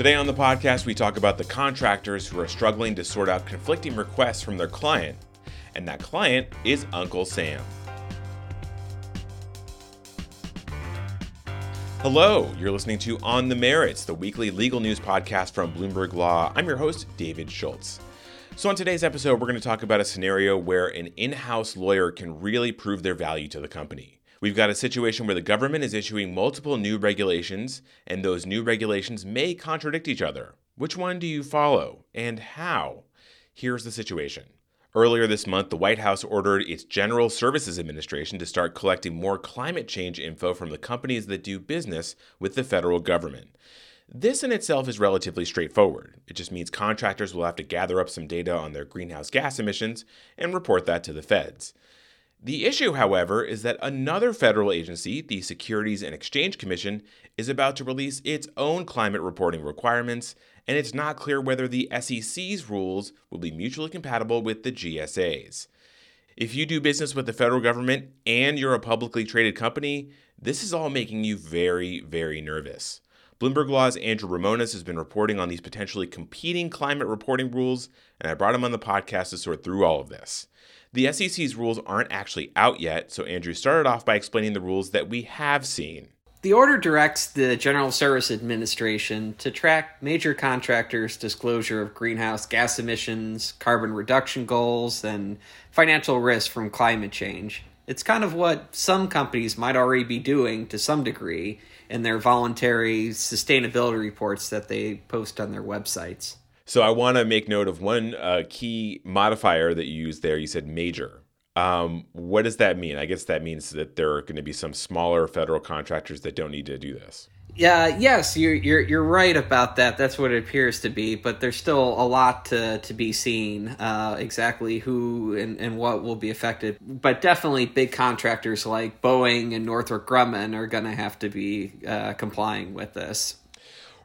Today on the podcast, we talk about the contractors who are struggling to sort out conflicting requests from their client, and that client is Uncle Sam. Hello, you're listening to On the Merits, the weekly legal news podcast from Bloomberg Law. I'm your host, David Schultz. So, on today's episode, we're going to talk about a scenario where an in house lawyer can really prove their value to the company. We've got a situation where the government is issuing multiple new regulations, and those new regulations may contradict each other. Which one do you follow, and how? Here's the situation. Earlier this month, the White House ordered its General Services Administration to start collecting more climate change info from the companies that do business with the federal government. This in itself is relatively straightforward. It just means contractors will have to gather up some data on their greenhouse gas emissions and report that to the feds. The issue, however, is that another federal agency, the Securities and Exchange Commission, is about to release its own climate reporting requirements, and it's not clear whether the SEC's rules will be mutually compatible with the GSA's. If you do business with the federal government and you're a publicly traded company, this is all making you very, very nervous. Bloomberg Law's Andrew Ramonas has been reporting on these potentially competing climate reporting rules, and I brought him on the podcast to sort through all of this. The SEC's rules aren't actually out yet, so Andrew started off by explaining the rules that we have seen. The order directs the General Service Administration to track major contractors' disclosure of greenhouse gas emissions, carbon reduction goals, and financial risk from climate change. It's kind of what some companies might already be doing to some degree in their voluntary sustainability reports that they post on their websites. So I want to make note of one uh, key modifier that you used there. You said major. Um, what does that mean? I guess that means that there are going to be some smaller federal contractors that don't need to do this. Yeah, yes, you're you're you're right about that. That's what it appears to be, but there's still a lot to to be seen. Uh, exactly who and, and what will be affected, but definitely big contractors like Boeing and Northrop Grumman are going to have to be uh, complying with this.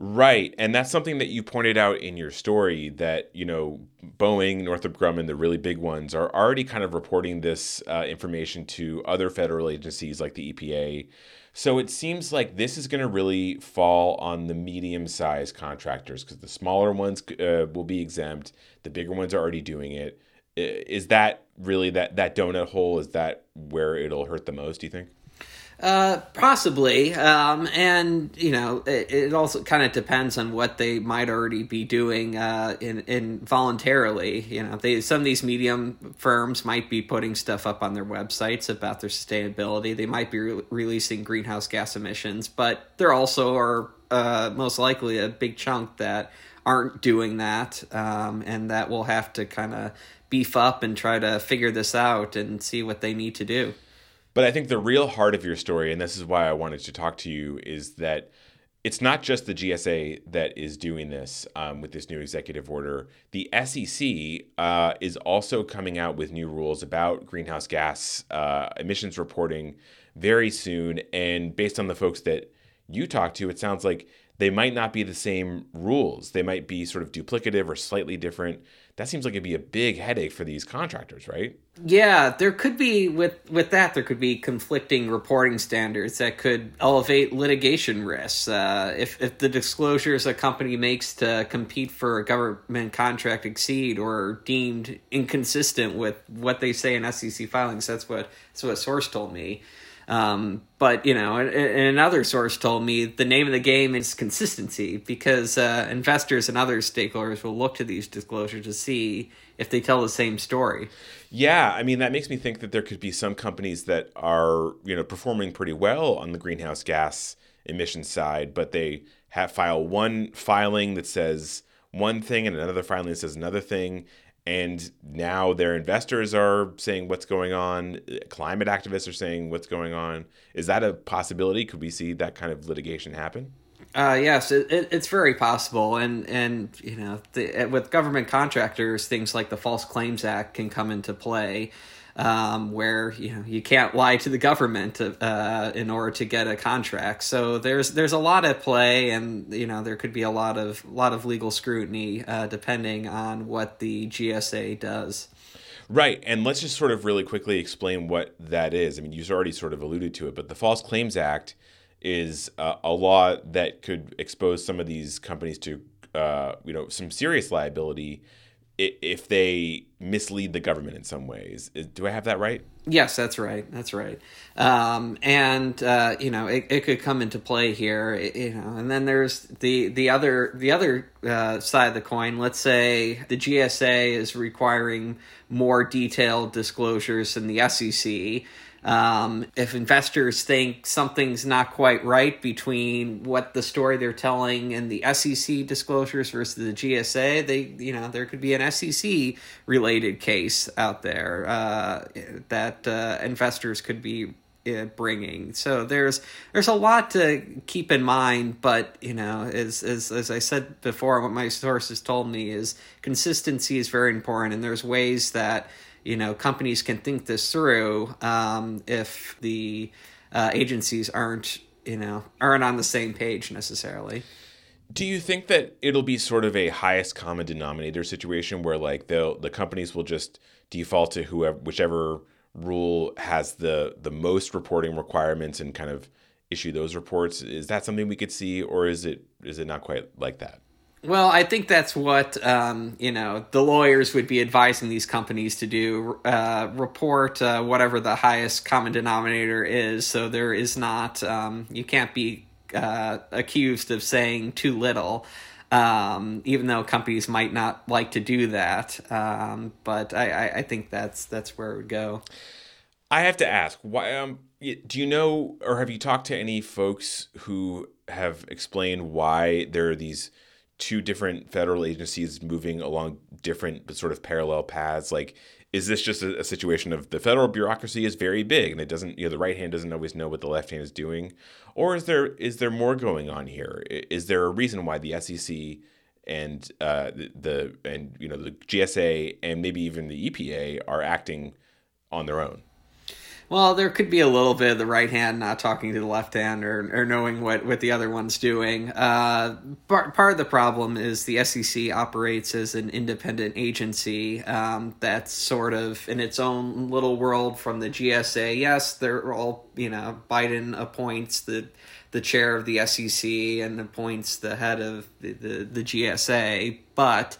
Right. And that's something that you pointed out in your story that, you know, Boeing, Northrop Grumman, the really big ones, are already kind of reporting this uh, information to other federal agencies like the EPA. So it seems like this is going to really fall on the medium sized contractors because the smaller ones uh, will be exempt, the bigger ones are already doing it. Is that really that, that donut hole? Is that where it'll hurt the most, do you think? Uh, possibly. Um, and, you know, it, it also kind of depends on what they might already be doing uh, in, in voluntarily. You know, they, some of these medium firms might be putting stuff up on their websites about their sustainability. They might be re- releasing greenhouse gas emissions, but there also are uh, most likely a big chunk that aren't doing that um, and that will have to kind of beef up and try to figure this out and see what they need to do. But I think the real heart of your story, and this is why I wanted to talk to you, is that it's not just the GSA that is doing this um, with this new executive order. The SEC uh, is also coming out with new rules about greenhouse gas uh, emissions reporting very soon. And based on the folks that you talk to, it sounds like they might not be the same rules. They might be sort of duplicative or slightly different that seems like it'd be a big headache for these contractors, right? Yeah, there could be with with that there could be conflicting reporting standards that could elevate litigation risks. Uh, if if the disclosures a company makes to compete for a government contract exceed or are deemed inconsistent with what they say in SEC filings, that's what that's what source told me. Um, but you know, and, another source told me the name of the game is consistency because uh, investors and other stakeholders will look to these disclosures to see if they tell the same story. Yeah, I mean that makes me think that there could be some companies that are you know performing pretty well on the greenhouse gas emission side, but they have file one filing that says one thing and another filing that says another thing, and now their investors are saying what's going on. Climate activists are saying what's going on. Is that a possibility? Could we see that kind of litigation happen? Uh, yes, it, it, it's very possible, and and you know, the, with government contractors, things like the False Claims Act can come into play um, where you know you can't lie to the government uh, in order to get a contract. So there's there's a lot at play, and you know there could be a lot of lot of legal scrutiny uh, depending on what the GSA does. Right, and let's just sort of really quickly explain what that is. I mean, you've already sort of alluded to it, but the False Claims Act is uh, a law that could expose some of these companies to uh, you know some serious liability if they mislead the government in some ways. Do I have that right? Yes, that's right. That's right. Um, and uh, you know, it, it could come into play here. You know, and then there's the the other the other uh, side of the coin. Let's say the GSA is requiring more detailed disclosures than the SEC. Um, if investors think something's not quite right between what the story they're telling and the SEC disclosures versus the GSA, they you know there could be an SEC related case out there uh, that uh, investors could be uh, bringing. So there's there's a lot to keep in mind, but you know, as as as I said before, what my sources told me is consistency is very important, and there's ways that you know companies can think this through um, if the uh, agencies aren't you know aren't on the same page necessarily. Do you think that it'll be sort of a highest common denominator situation where like the the companies will just default to whoever whichever rule has the the most reporting requirements and kind of issue those reports? Is that something we could see, or is it is it not quite like that? Well, I think that's what um, you know the lawyers would be advising these companies to do: uh, report uh, whatever the highest common denominator is. So there is not um, you can't be uh, accused of saying too little, um, even though companies might not like to do that. Um, but I, I, I, think that's that's where it would go. I have to ask, why? Um, do you know, or have you talked to any folks who have explained why there are these? Two different federal agencies moving along different but sort of parallel paths like is this just a, a, situation of the federal bureaucracy is very big and it doesn't you know the right hand doesn't always know what the left hand is doing? Or is there is there more going on here? Is there a reason why the sec and uh, the, the and you know the gsa and maybe even the epa are acting on their own well, there could be a little bit of the right hand not talking to the left hand or, or knowing what, what the other one's doing. Uh, part, part of the problem is the SEC operates as an independent agency um, that's sort of in its own little world from the GSA. Yes, they're all, you know, Biden appoints the the chair of the SEC and appoints the head of the, the, the GSA, but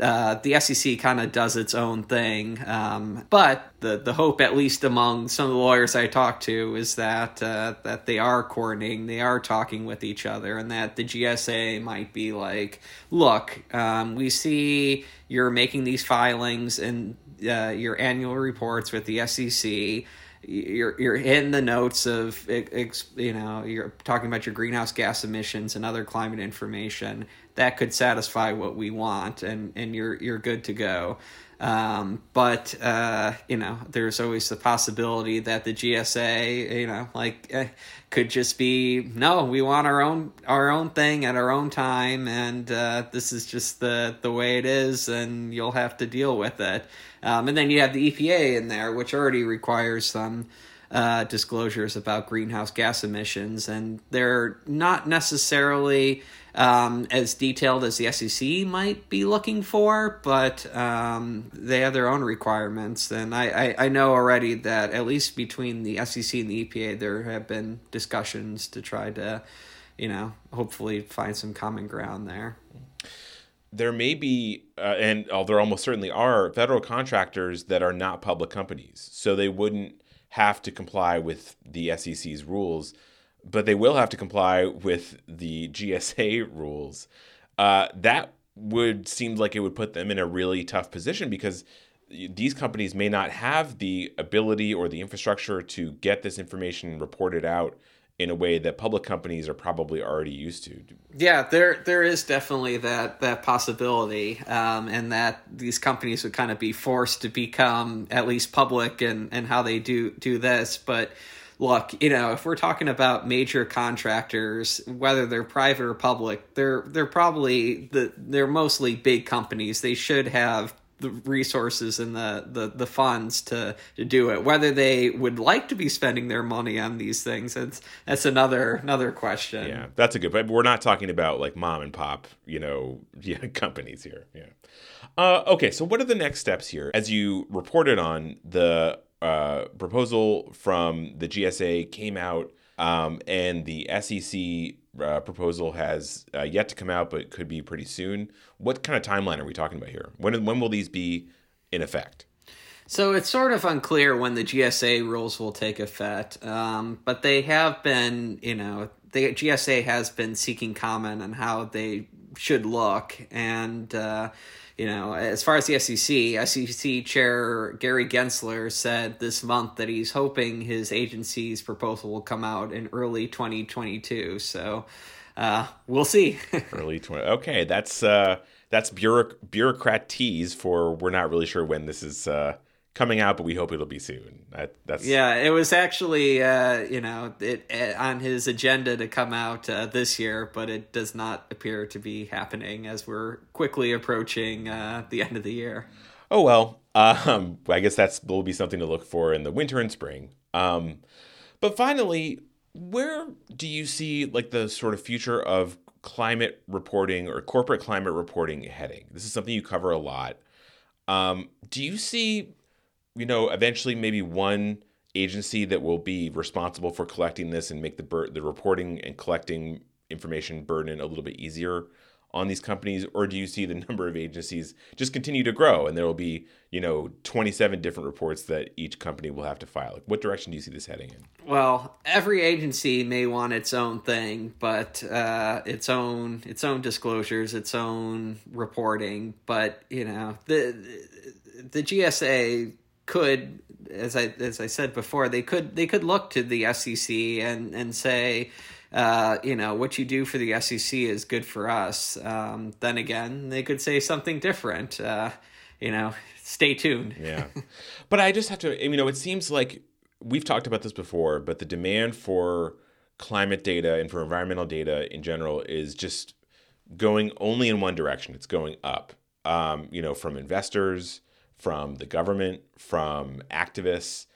uh, the SEC kind of does its own thing. Um, but the the hope, at least among some of the lawyers I talked to, is that uh, that they are coordinating, they are talking with each other, and that the GSA might be like, look, um, we see you're making these filings and uh, your annual reports with the SEC you're you're in the notes of you know you're talking about your greenhouse gas emissions and other climate information that could satisfy what we want, and and you're you're good to go. Um, but uh, you know, there's always the possibility that the GSA, you know, like eh, could just be no, we want our own our own thing at our own time, and uh, this is just the the way it is, and you'll have to deal with it. Um, and then you have the EPA in there, which already requires some uh, disclosures about greenhouse gas emissions, and they're not necessarily um, as detailed as the SEC might be looking for, but um, they have their own requirements. And I, I, I, know already that at least between the SEC and the EPA, there have been discussions to try to, you know, hopefully find some common ground there. There may be, uh, and oh, there almost certainly are, federal contractors that are not public companies. So they wouldn't have to comply with the SEC's rules but they will have to comply with the GSA rules. Uh, that would seem like it would put them in a really tough position because these companies may not have the ability or the infrastructure to get this information reported out in a way that public companies are probably already used to. Yeah, there there is definitely that that possibility, um, and that these companies would kind of be forced to become at least public and and how they do do this, but look, you know, if we're talking about major contractors, whether they're private or public, they're they're probably the they're mostly big companies. They should have the resources and the, the, the funds to, to do it. Whether they would like to be spending their money on these things, that's that's another another question. Yeah, that's a good. But we're not talking about like mom and pop, you know, yeah, companies here. Yeah. Uh, okay, so what are the next steps here? As you reported on the uh, proposal from the GSA came out Um, and the SEC uh, proposal has uh, yet to come out, but could be pretty soon. What kind of timeline are we talking about here? When when will these be in effect? So it's sort of unclear when the GSA rules will take effect, um, but they have been, you know, the GSA has been seeking comment on how they should look, and uh, you know, as far as the SEC, SEC Chair Gary Gensler said this month that he's hoping his agency's proposal will come out in early 2022. So uh, we'll see. early 20. Okay, that's uh, that's bureauc- bureaucratese for we're not really sure when this is. Uh coming out, but we hope it'll be soon. That, that's yeah. It was actually uh, you know it, it, on his agenda to come out uh, this year, but it does not appear to be happening as we're quickly approaching uh, the end of the year. Oh well, um, I guess that's will be something to look for in the winter and spring. Um, but finally, where do you see like the sort of future of climate reporting or corporate climate reporting heading? This is something you cover a lot. Um, do you see you know, eventually maybe one agency that will be responsible for collecting this and make the bur- the reporting and collecting information burden a little bit easier on these companies? Or do you see the number of agencies just continue to grow and there will be you know 27 different reports that each company will have to file? Like what direction do you see this heading in? Well every agency may want its own thing but uh, its own its own disclosures its own reporting. But you know the the gsa could as I as I said before, they could they could look to the SEC and and say, uh, you know, what you do for the SEC is good for us. Um, then again, they could say something different. Uh, you know, stay tuned. yeah, but I just have to. You know, it seems like we've talked about this before, but the demand for climate data and for environmental data in general is just going only in one direction. It's going up. Um, you know, from investors from the government, from activists.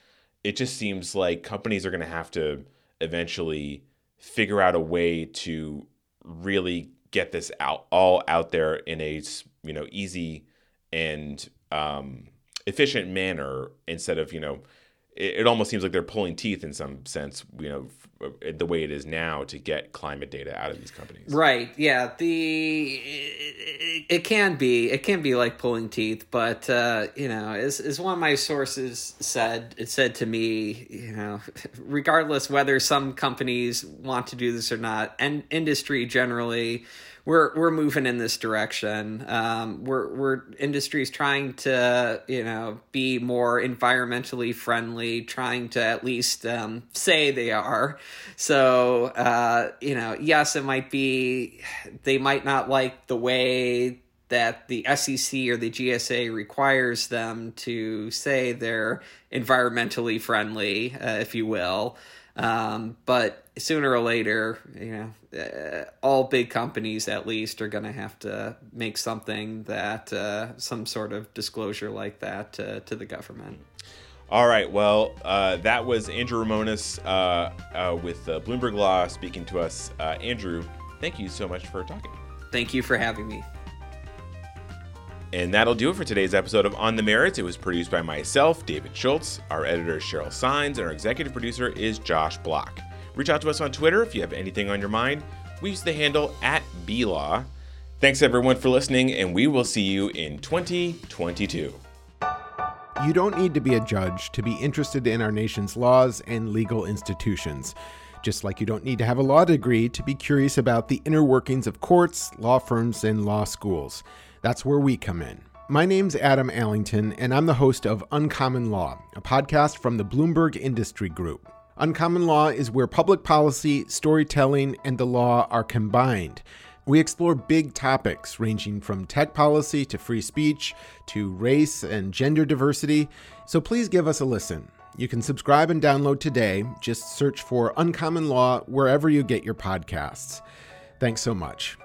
It just seems like companies are going to have to eventually figure out a way to really get this out all out there in a you know easy and um, efficient manner instead of you know it, it almost seems like they're pulling teeth in some sense, you know, f- the way it is now to get climate data out of these companies. Right. Yeah. The it, it can be it can be like pulling teeth, but uh, you know, as as one of my sources said, it said to me, you know, regardless whether some companies want to do this or not, and industry generally we're we're moving in this direction. Um, we're we're industries trying to you know be more environmentally friendly, trying to at least um, say they are. So uh, you know, yes, it might be they might not like the way that the SEC or the GSA requires them to say they're environmentally friendly, uh, if you will. Um, but sooner or later, you know, uh, all big companies at least are going to have to make something that uh, some sort of disclosure like that uh, to the government. All right. Well, uh, that was Andrew Ramonas uh, uh, with Bloomberg Law speaking to us. Andrew, thank you so much for talking. Thank you for having me. And that'll do it for today's episode of On the Merits. It was produced by myself, David Schultz. Our editor is Cheryl Saenz, and our executive producer is Josh Block. Reach out to us on Twitter if you have anything on your mind. We use the handle at BLaw. Thanks everyone for listening, and we will see you in 2022. You don't need to be a judge to be interested in our nation's laws and legal institutions. Just like you don't need to have a law degree to be curious about the inner workings of courts, law firms, and law schools. That's where we come in. My name's Adam Allington, and I'm the host of Uncommon Law, a podcast from the Bloomberg Industry Group. Uncommon Law is where public policy, storytelling, and the law are combined. We explore big topics ranging from tech policy to free speech to race and gender diversity, so please give us a listen. You can subscribe and download today. Just search for Uncommon Law wherever you get your podcasts. Thanks so much.